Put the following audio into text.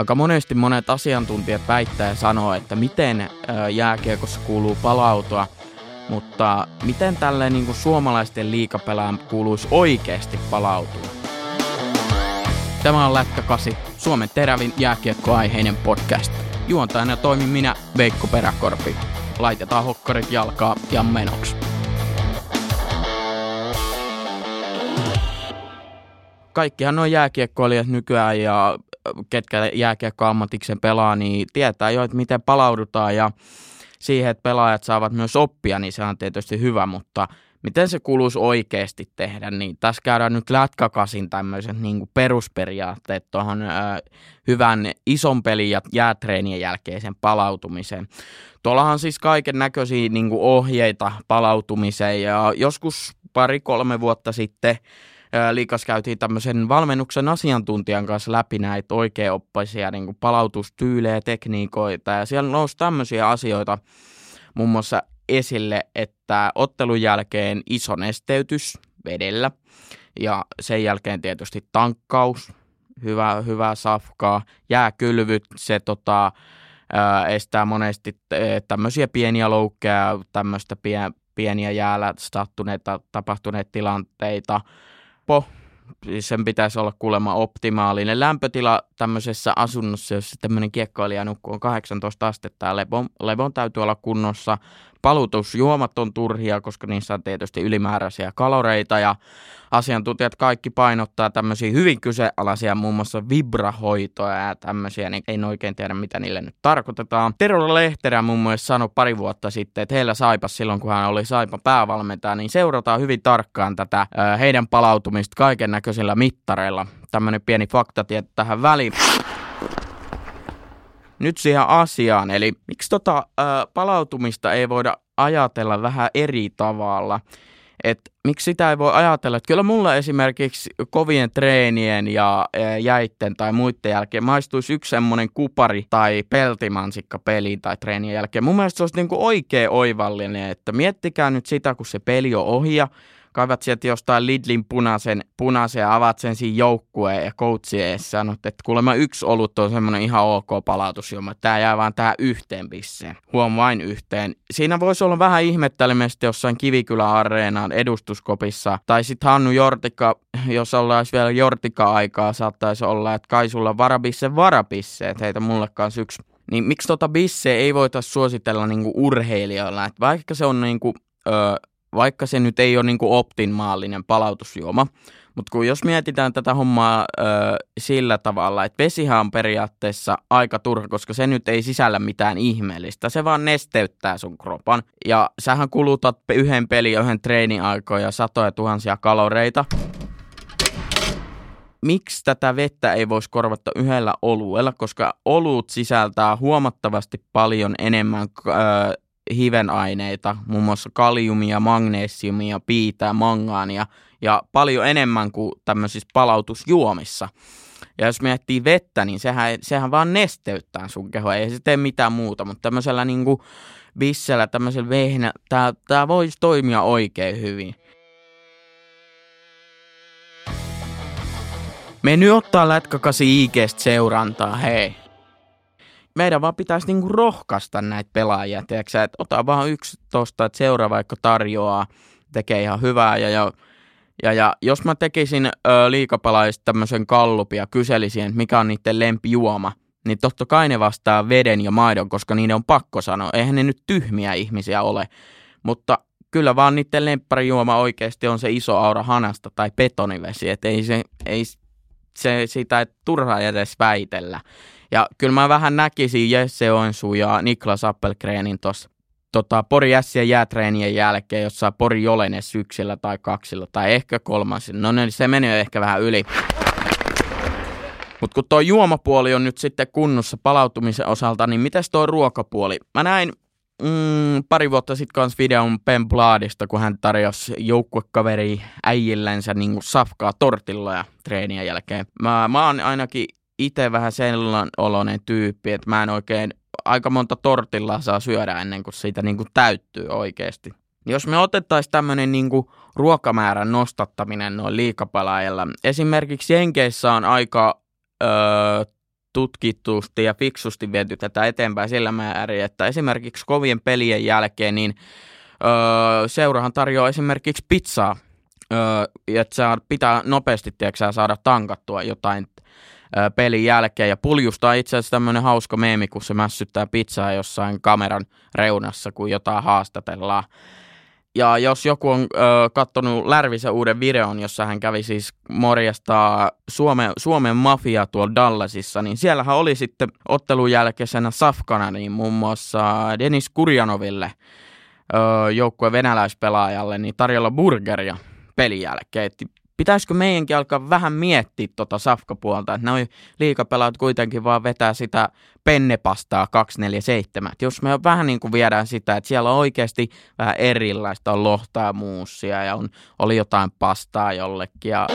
Aika monesti monet asiantuntijat väittää ja sanoo, että miten jääkiekossa kuuluu palautua, mutta miten tälle niin kuin suomalaisten liikapelaan kuuluisi oikeasti palautua? Tämä on Lätkä 8, Suomen terävin jääkiekkoaiheinen podcast. Juontajana toimin minä, Veikko Peräkorpi. Laitetaan hokkarit jalkaa ja menoksi. Kaikkihan on jääkiekkoilijat nykyään ja ketkä jääkiekko ammatiksen pelaa, niin tietää jo, että miten palaudutaan ja siihen, että pelaajat saavat myös oppia, niin se on tietysti hyvä, mutta miten se kuuluisi oikeasti tehdä, niin tässä käydään nyt lätkäkasin tämmöiset niin perusperiaatteet tuohon hyvän ison pelin ja jäätreenien jälkeisen palautumiseen. Tuollahan siis kaiken näköisiä niin ohjeita palautumiseen ja joskus pari-kolme vuotta sitten liikas käytiin tämmöisen valmennuksen asiantuntijan kanssa läpi näitä oikeaoppaisia niin palautustyylejä, tekniikoita ja siellä nousi tämmöisiä asioita muun muassa esille, että ottelun jälkeen iso nesteytys vedellä ja sen jälkeen tietysti tankkaus, hyvä, hyvä safkaa, jääkylvyt, se tota, ää, estää monesti tämmöisiä pieniä loukkeja, tämmöistä pien, pieniä jäällä sattuneita, tapahtuneita tilanteita, helppo, siis sen pitäisi olla kuulemma optimaalinen lämpötila tämmöisessä asunnossa, jossa tämmöinen kiekkoilija nukkuu on 18 astetta ja levon, levon täytyy olla kunnossa. Palutusjuomat on turhia, koska niissä on tietysti ylimääräisiä kaloreita ja asiantuntijat kaikki painottaa tämmöisiä hyvin kyseenalaisia muun muassa vibrahoitoja ja tämmöisiä, niin en oikein tiedä mitä niille nyt tarkoitetaan. Tero Lehterä muun muassa sanoi pari vuotta sitten, että heillä Saipas silloin kun hän oli Saipa päävalmentaja, niin seurataan hyvin tarkkaan tätä heidän palautumista kaiken näköisillä mittareilla. Tämmöinen pieni faktatieto tähän väliin nyt siihen asiaan, eli miksi tota, ä, palautumista ei voida ajatella vähän eri tavalla? että miksi sitä ei voi ajatella, että kyllä mulla esimerkiksi kovien treenien ja jäitten tai muiden jälkeen maistuisi yksi semmoinen kupari tai peltimansikka peliin tai treenien jälkeen. Mun mielestä se olisi niinku oikein oivallinen, että miettikää nyt sitä, kun se peli on ohi ja kaivat sieltä jostain Lidlin punaisen, punaisen ja avaat sen siinä joukkueen ja coachien ja sanot, että kuulemma yksi olut on semmoinen ihan ok palautusjuoma, tämä jää vaan tähän yhteen pisseen. Huom vain yhteen. Siinä voisi olla vähän ihmettelemistä jossain Kivikylä-areenaan edustuskopissa, tai sitten Hannu Jortika, jos ollaan vielä Jortika-aikaa, saattaisi olla, että kai sulla varabisse että heitä mulle kanssa yksi niin miksi tota bisse ei voitaisiin suositella niinku urheilijoilla, että vaikka se on niinku, ö, vaikka se nyt ei ole niin kuin optimaalinen palautusjuoma, mutta kun jos mietitään tätä hommaa ö, sillä tavalla, että vesihän on periaatteessa aika turha, koska se nyt ei sisällä mitään ihmeellistä. Se vaan nesteyttää sun kropan. Ja sähän kulutat yhden pelin ja yhden treenin aikoja satoja tuhansia kaloreita. Miksi tätä vettä ei voisi korvata yhdellä oluella, koska olut sisältää huomattavasti paljon enemmän ö, hivenaineita, muun muassa kaliumia, magnesiumia, piitää, mangaania ja paljon enemmän kuin tämmöisissä palautusjuomissa. Ja jos miettii vettä, niin sehän, sehän vaan nesteyttää sun kehoa, ei se tee mitään muuta, mutta tämmöisellä niinku vissellä, tämmöisellä vehnä, tää, tää voisi toimia oikein hyvin. Me nyt ottaa lätkäkasi IGstä seurantaa, hei meidän vaan pitäisi niinku rohkaista näitä pelaajia, tiedätkö, että ota vaan yksi tosta, että seuraava vaikka tarjoaa, tekee ihan hyvää ja, ja ja, ja jos mä tekisin ö, liikapelaajista tämmöisen kallupin ja kyselisin, että mikä on niiden lempijuoma, niin totta kai ne vastaa veden ja maidon, koska niiden on pakko sanoa. Eihän ne nyt tyhmiä ihmisiä ole, mutta kyllä vaan niiden lempparijuoma oikeasti on se iso aura hanasta tai betonivesi, että ei se, ei se sitä turhaa edes väitellä. Ja kyllä mä vähän näkisin Jesse Oensu ja Niklas Appelgrenin tuossa tota, Pori Ässien jäätreenien jälkeen jossain Pori Jolene syksillä tai kaksilla tai ehkä kolmas. No niin, se menee ehkä vähän yli. Mutta kun tuo juomapuoli on nyt sitten kunnossa palautumisen osalta, niin mitäs tuo ruokapuoli? Mä näin mm, pari vuotta sitten kanssa videon Ben Bladista, kun hän tarjosi joukkuekaveri äijillensä niin safkaa tortilloja treenien jälkeen. Mä, mä oon ainakin itse vähän sellainen oloinen tyyppi, että mä en oikein aika monta tortilla saa syödä ennen kuin siitä niin kuin täyttyy oikeasti. Jos me otettaisiin tämmöinen niin ruokamäärän nostattaminen noin liikapelaajilla, esimerkiksi Jenkeissä on aika öö, tutkitusti ja fiksusti viety tätä eteenpäin sillä määrin, että esimerkiksi kovien pelien jälkeen niin öö, seurahan tarjoaa esimerkiksi pizzaa, öö, että saa pitää nopeasti tiedätkö, saada tankattua jotain pelin jälkeen. Ja puljusta on itse asiassa tämmöinen hauska meemi, kun se mässyttää pizzaa jossain kameran reunassa, kun jotain haastatellaan. Ja jos joku on ö, kattonut Lärvisen uuden videon, jossa hän kävi siis morjastaa Suome, Suomen mafia tuolla Dallasissa, niin siellähän oli sitten ottelun jälkeisenä safkana niin muun muassa Denis Kurjanoville, joukkueen venäläispelaajalle, niin tarjolla burgeria pelin jälkeen. Pitäisikö meidänkin alkaa vähän miettiä tota safkapuolta, että noin liikapelaat kuitenkin vaan vetää sitä pennepastaa 247. Et jos me vähän niin kuin viedään sitä, että siellä on oikeasti vähän erilaista, on lohtaa muussia ja on, oli jotain pastaa jollekin ja